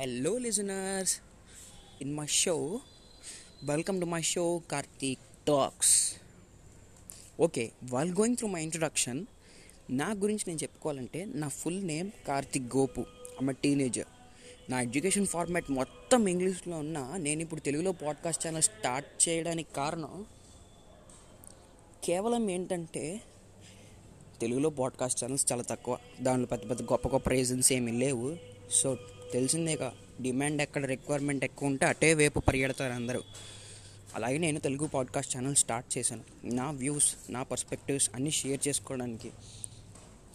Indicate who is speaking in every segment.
Speaker 1: Hello listeners in my show welcome to my show Karthik talks okay well going through my introduction నా గురించి నేను చెప్పుకోవాలంటే నా full name Karthik Gopu అమ్మ teenager నా ఎడ్యుకేషన్ ఫార్మాట్ మొత్తం ఇంగ్లీష్లో ఉన్న నేను ఇప్పుడు తెలుగులో పాడ్కాస్ట్ ఛానల్ స్టార్ట్ చేయడానికి కారణం కేవలం ఏంటంటే తెలుగులో పాడ్కాస్ట్ ఛానల్స్ చాలా తక్కువ. దానిలో పెద్ద పెద్ద గొప్ప గొప్ప రీజన్స్ ఏమీ లేవు. సో తెలిసిందేగా డిమాండ్ ఎక్కడ రిక్వైర్మెంట్ ఎక్కువ ఉంటే అటే వైపు పరిగెడతారు అందరూ. అలాగే నేను తెలుగు పాడ్కాస్ట్ ఛానల్ స్టార్ట్ చేశాను. నా వ్యూస్ నా పర్స్పెక్టివ్స్ అన్నీ షేర్ చేసుకోవడానికి.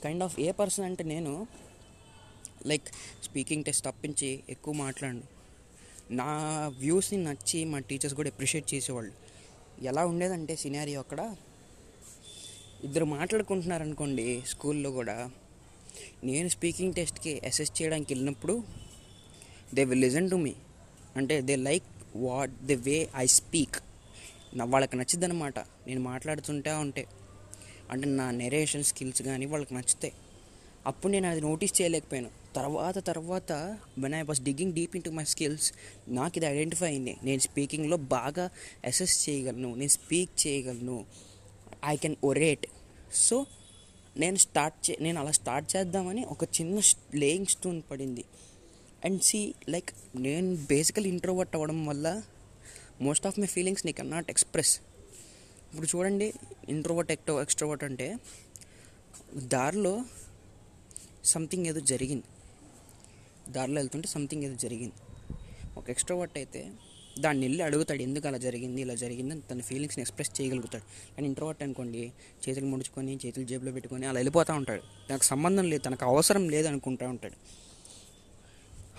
Speaker 1: కైండ్ ఆఫ్ ఏ పర్సన్ అంటే నేను లైక్ స్పీకింగ్ టెస్ట్ తప్పించి ఎక్కువ మాట్లాడను. నా వ్యూస్ని నచ్చి మా టీచర్స్ కూడా అప్రిషియేట్ చేసేవాళ్ళు. ఎలా ఉండేదంటే సినారీ అక్కడ ఇద్దరు మాట్లాడుకుంటున్నారు అనుకోండి స్కూల్లో కూడా నేను స్పీకింగ్ టెస్ట్కి అసెస్ చేయడానికి వెళ్ళినప్పుడు they will listen to me అంటే they like what the way I speak నా వాళ్ళకి నచ్చిద్దనమాట నేను మాట్లాడుతుంటా ఉంటే. అంటే నా నెరేషన్ స్కిల్స్ కానీ వాళ్ళకి నచ్చుతాయి అప్పుడు నేను అది నోటీస్ చేయలేకపోయాను. తర్వాత తర్వాత when I was digging deep into my skills నాకు ఇది ఐడెంటిఫై అయింది. నేను స్పీకింగ్లో బాగా అసెస్ చేయగలను. నేను స్పీక్ చేయగలను. ఐ కెన్ ఒరేట్ సో నేను స్టార్ట్ చే నేను అలా స్టార్ట్ చేద్దామని ఒక చిన్న లేయింగ్ స్టోన్ పడింది. అండ్ సి లైక్ నేను బేసికల్ ఇంట్రోవర్ట్ అవ్వడం వల్ల మోస్ట్ ఆఫ్ మై ఫీలింగ్స్ నీ కెన్ నాట్ ఎక్స్ప్రెస్. ఇప్పుడు చూడండి ఇంట్రోవర్ట్ ఎక్టో ఎక్స్ట్రోవర్ట్ అంటే దారిలో సంథింగ్ ఏదో జరిగింది. దారిలో వెళ్తుంటే సంథింగ్ ఏదో జరిగింది. ఒక ఎక్స్ట్రోవర్ట్ అయితే దాన్ని వెళ్ళి అడుగుతాడు ఎందుకు అలా జరిగింది ఇలా జరిగింది అని తన ఫీలింగ్స్ని ఎక్స్ప్రెస్ చేయగలుగుతాడు. కానీ ఇంట్రోవర్ట్ అనుకోండి చేతులు ముడుచుకొని చేతులు జేబులో పెట్టుకొని అలా వెళ్ళిపోతూ ఉంటాడు. తనకు సంబంధం లేదు తనకు అవసరం లేదు అనుకుంటూ ఉంటాడు.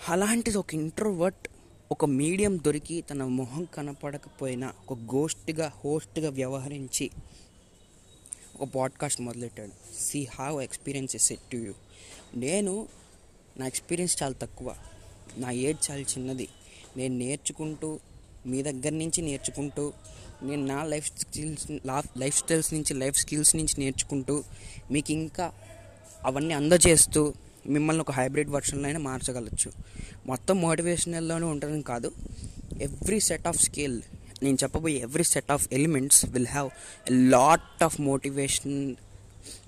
Speaker 1: అలాంటిది ఒక ఇంట్రోవర్ట్ ఒక మీడియం దొరికి తన మొహం కనపడకపోయినా ఒక గోస్ట్గా హోస్ట్గా వ్యవహరించి ఒక పాడ్కాస్ట్ మొదలెట్టాడు. C have experience is set to you నేను నా ఎక్స్పీరియన్స్ చాలా తక్కువ. నా ఏజ్ చాలా చిన్నది. నేను నేర్చుకుంటూ మీ దగ్గర నుంచి నేర్చుకుంటూ నేను నా లైఫ్ స్కిల్స్ లైఫ్ స్టైల్స్ నుంచి లైఫ్ స్కిల్స్ నుంచి నేర్చుకుంటూ మీకు ఇంకా అవన్నీ అందజేస్తూ మిమ్మల్ని ఒక హైబ్రిడ్ వర్షన్లో అయినా మార్చగలచ్చు. మొత్తం మోటివేషనల్లోనే ఉండడం కాదు ఎవ్రీ సెట్ ఆఫ్ స్కిల్ నేను చెప్పబోయే every set of elements will have a lot of motivation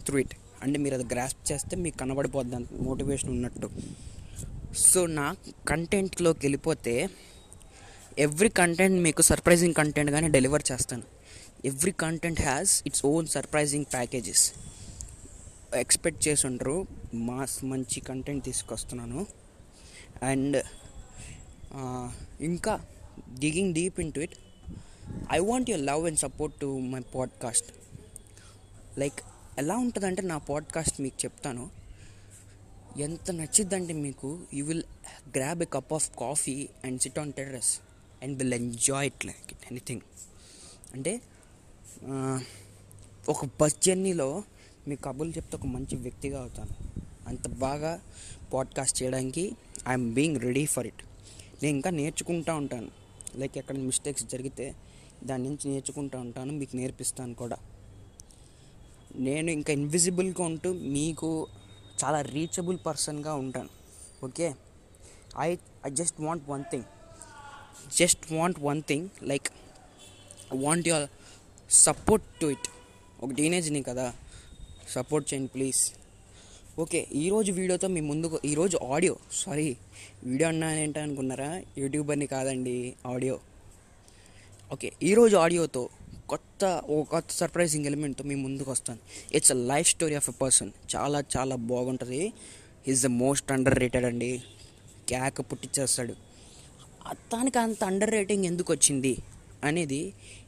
Speaker 1: through it. అంటే మీరు అది గ్రాస్ప్ చేస్తే మీకు కనబడిపోద్ది మోటివేషన్ ఉన్నట్టు. సో నా కంటెంట్లోకి వెళ్ళిపోతే ఎవ్రీ కంటెంట్ మీకు సర్ప్రైజింగ్ కంటెంట్ కానీ డెలివర్ చేస్తాను. Every content has its own surprising packages expect చేసి ఉండరు. మాస్ మంచి కంటెంట్ తీసుకొస్తున్నాను. అండ్ ఇంకా digging deep into it I want your love and support to my podcast like ఎలా ఉంటుందంటే నా పాడ్కాస్ట్ మీకు చెప్తాను. ఎంత నచ్చిద్దంటే మీకు? You will grab a cup of coffee and sit on terrace and will enjoy it like it anything అంటే ఒక బస్ జర్నీలో మీ కబుర్లు చెప్తే ఒక మంచి వ్యక్తిగా అవుతాను. అంత బాగా పాడ్కాస్ట్ చేయడానికి I'm being ready for it నేను ఇంకా నేర్చుకుంటూ ఉంటాను. లైక్ ఎక్కడ మిస్టేక్స్ జరిగితే దాని నుంచి నేర్చుకుంటూ ఉంటాను మీకు నేర్పిస్తాను కూడా. నేను ఇంకా ఇన్విజిబుల్గా ఉంటూ మీకు చాలా రీచబుల్ పర్సన్గా ఉంటాను. Okay I I just want one thing just want one thing like want your support to it ఒక టీనేజ్ని కదా సపోర్ట్ చేయండి ప్లీజ్ ఓకే ఈరోజు వీడియోతో మీ ముందుకు ఈరోజు ఆడియో సారీ వీడియో అన్నా అనుకున్నారా? యూట్యూబర్ని కాదండి ఆడియో ఓకే ఈరోజు ఆడియోతో కొత్త ఓ కొత్త సర్ప్రైజింగ్ ఎలిమెంట్తో మీ ముందుకు వస్తాను it's a life story of a person చాలా చాలా బాగుంటుంది. Is the most underrated అండి. క్యాక్ పుట్టించేస్తాడు తనకి అంత అండర్ రేటింగ్ ఎందుకు వచ్చింది అనేది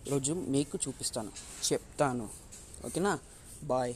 Speaker 1: ఈరోజు మీకు చూపిస్తాను. చెప్తాను. ఓకేనా? బాయ్